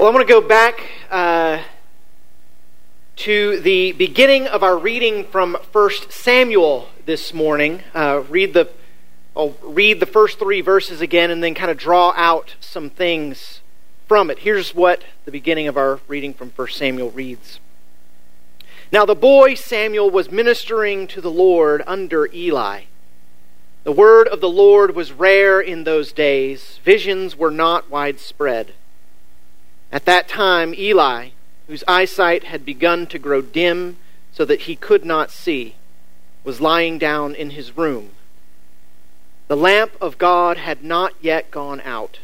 Well, I want to go back uh, to the beginning of our reading from 1 Samuel this morning. Uh, read the, I'll read the first three verses again and then kind of draw out some things from it. Here's what the beginning of our reading from 1 Samuel reads. Now the boy Samuel was ministering to the Lord under Eli. The word of the Lord was rare in those days, visions were not widespread. At that time, Eli, whose eyesight had begun to grow dim so that he could not see, was lying down in his room. The lamp of God had not yet gone out,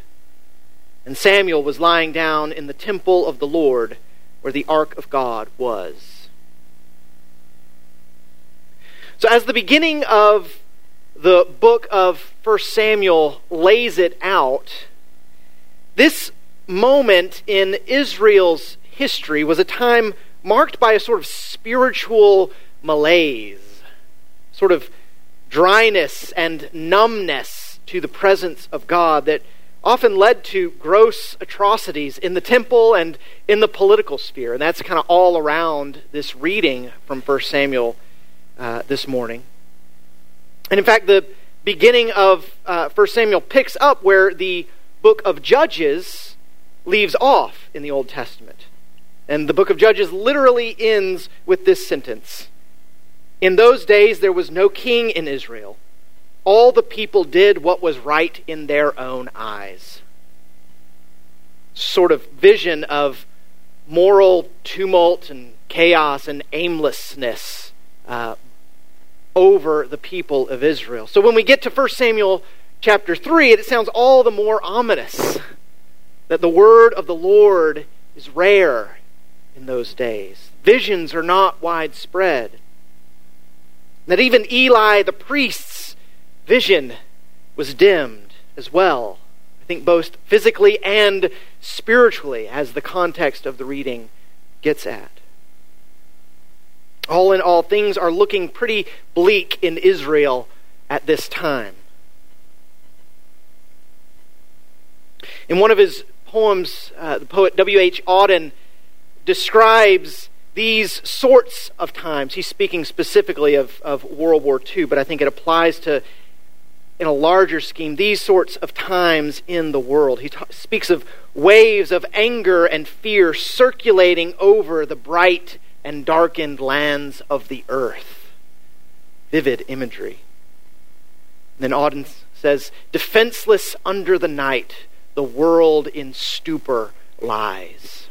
and Samuel was lying down in the temple of the Lord where the ark of God was. So, as the beginning of the book of 1 Samuel lays it out, this moment in Israel's history was a time marked by a sort of spiritual malaise, sort of dryness and numbness to the presence of God that often led to gross atrocities in the temple and in the political sphere. And that's kind of all around this reading from 1 Samuel uh, this morning. And in fact, the beginning of uh, 1 Samuel picks up where the book of Judges leaves off in the Old Testament. And the book of Judges literally ends with this sentence In those days there was no king in Israel. All the people did what was right in their own eyes. Sort of vision of moral tumult and chaos and aimlessness uh, over the people of Israel. So when we get to 1 Samuel chapter 3, it sounds all the more ominous that the word of the Lord is rare in those days. Visions are not widespread. That even Eli the priest's vision was dimmed as well. I think both physically and spiritually, as the context of the reading gets at. All in all, things are looking pretty bleak in Israel at this time. In one of his poems, uh, the poet W.H. Auden describes these sorts of times. He's speaking specifically of, of World War II, but I think it applies to, in a larger scheme, these sorts of times in the world. He speaks of waves of anger and fear circulating over the bright and darkened lands of the earth. Vivid imagery. then Auden says, defenseless under the night the world in stupor lies.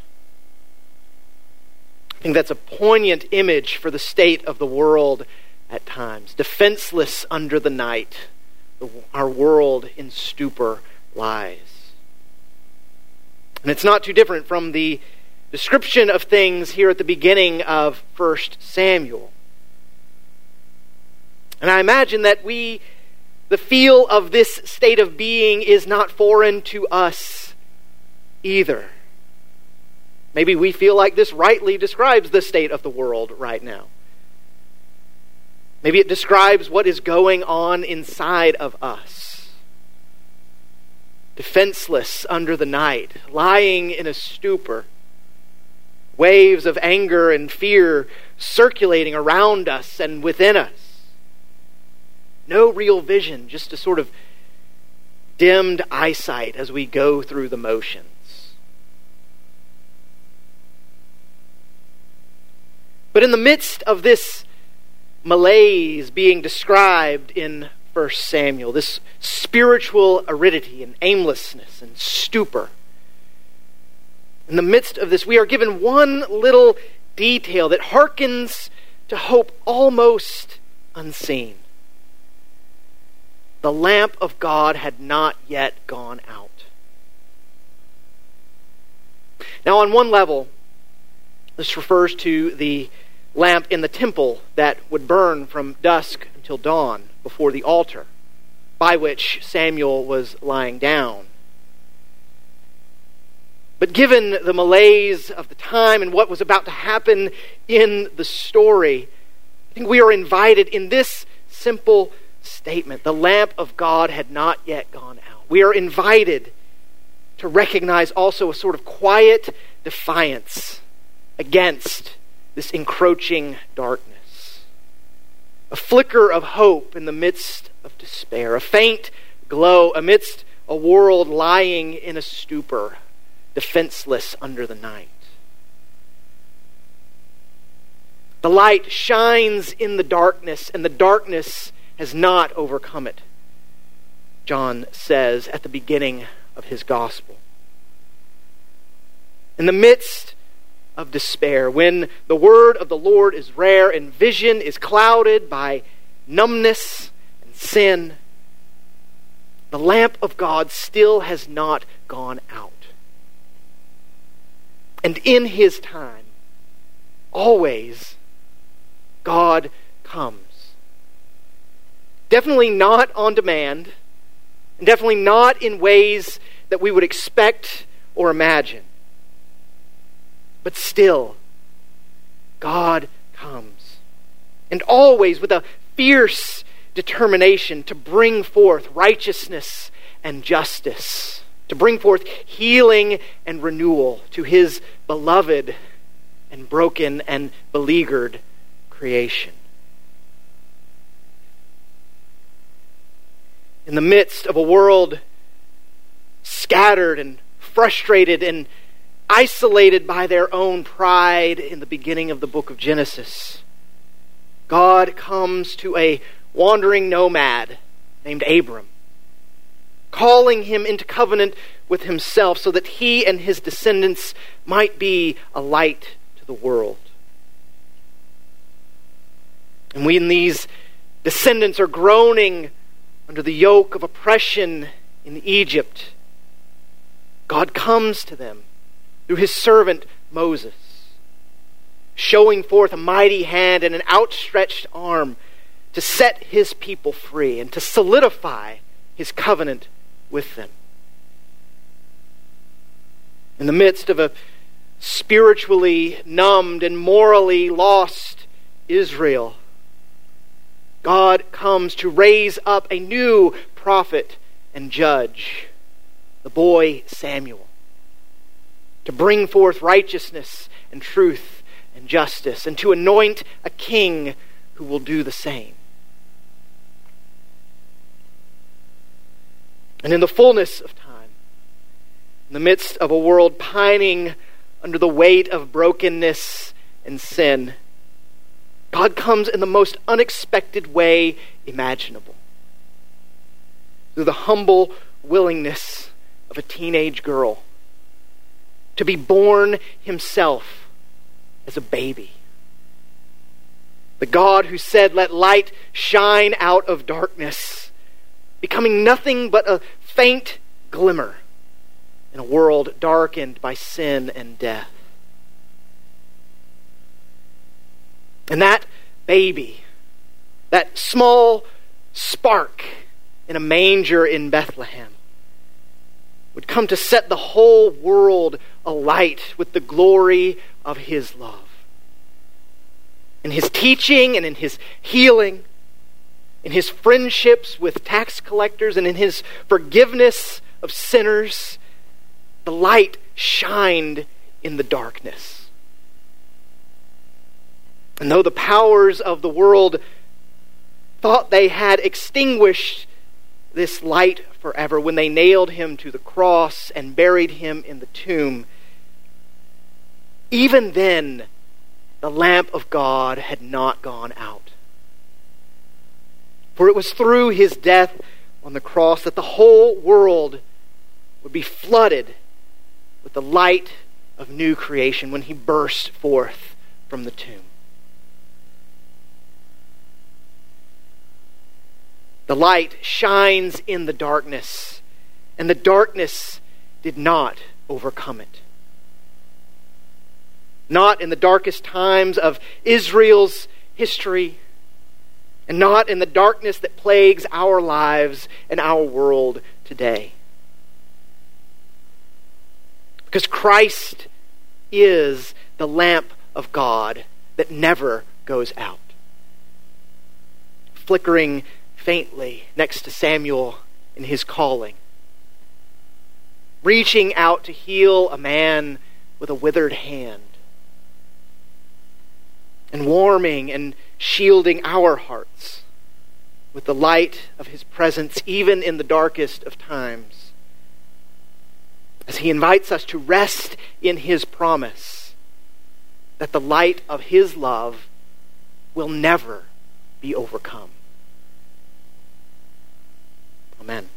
I think that's a poignant image for the state of the world at times. Defenseless under the night, our world in stupor lies. And it's not too different from the description of things here at the beginning of 1 Samuel. And I imagine that we the feel of this state of being is not foreign to us either. Maybe we feel like this rightly describes the state of the world right now. Maybe it describes what is going on inside of us. Defenseless under the night, lying in a stupor, waves of anger and fear circulating around us and within us. No real vision, just a sort of dimmed eyesight as we go through the motions. But in the midst of this malaise being described in 1 Samuel, this spiritual aridity and aimlessness and stupor, in the midst of this, we are given one little detail that harkens to hope almost unseen the lamp of God had not yet gone out. Now, on one level, this refers to the lamp in the temple that would burn from dusk until dawn before the altar, by which Samuel was lying down. But given the malaise of the time and what was about to happen in the story, I think we are invited in this simple statement. The lamp of God had not yet gone out. We are invited to recognize also a sort of quiet defiance against this encroaching darkness. A flicker of hope in the midst of despair, a faint glow amidst a world lying in a stupor, defenseless under the night. The light shines in the darkness, and the darkness has not overcome it. John says at the beginning of his gospel. In the midst of despair, when the word of the Lord is rare and vision is clouded by numbness and sin, the lamp of God still has not gone out. And in his time, always, God comes. Definitely not on demand and definitely not in ways that we would expect or imagine. But still, God comes. And always with a fierce determination to bring forth righteousness and justice, to bring forth healing and renewal to his beloved and broken and beleaguered creation. In the midst of a world scattered and frustrated and isolated by their own pride in the beginning of the book of Genesis, God comes to a wandering nomad named Abram, calling him into covenant with himself so that he and his descendants might be a light to the world. And when these descendants are groaning under the yoke of oppression in Egypt, God comes to them through his servant Moses, showing forth a mighty hand and an outstretched arm to set his people free and to solidify his covenant with them. In the midst of a spiritually numbed and morally lost Israel, God comes to raise up a new prophet and judge, the boy Samuel, to bring forth righteousness and truth and justice, and to anoint a king who will do the same. And in the fullness of time, in the midst of a world pining under the weight of brokenness and sin, God comes in the most unexpected way imaginable. Through the humble willingness of a teenage girl to be born himself as a baby. The God who said, Let light shine out of darkness, becoming nothing but a faint glimmer in a world darkened by sin and death. And that baby, that small spark in a manger in Bethlehem, would come to set the whole world alight with the glory of his love. In his teaching and in his healing, in his friendships with tax collectors, and in his forgiveness of sinners, the light shined in the darkness. And though the powers of the world thought they had extinguished this light forever when they nailed him to the cross and buried him in the tomb, even then the lamp of God had not gone out. For it was through his death on the cross that the whole world would be flooded with the light of new creation when he burst forth from the tomb. The light shines in the darkness, and the darkness did not overcome it. Not in the darkest times of Israel's history, and not in the darkness that plagues our lives and our world today. Because Christ is the lamp of God that never goes out. Flickering faintly next to Samuel in his calling, reaching out to heal a man with a withered hand, and warming and shielding our hearts with the light of his presence, even in the darkest of times, as he invites us to rest in his promise that the light of his love will never be overcome. Amen.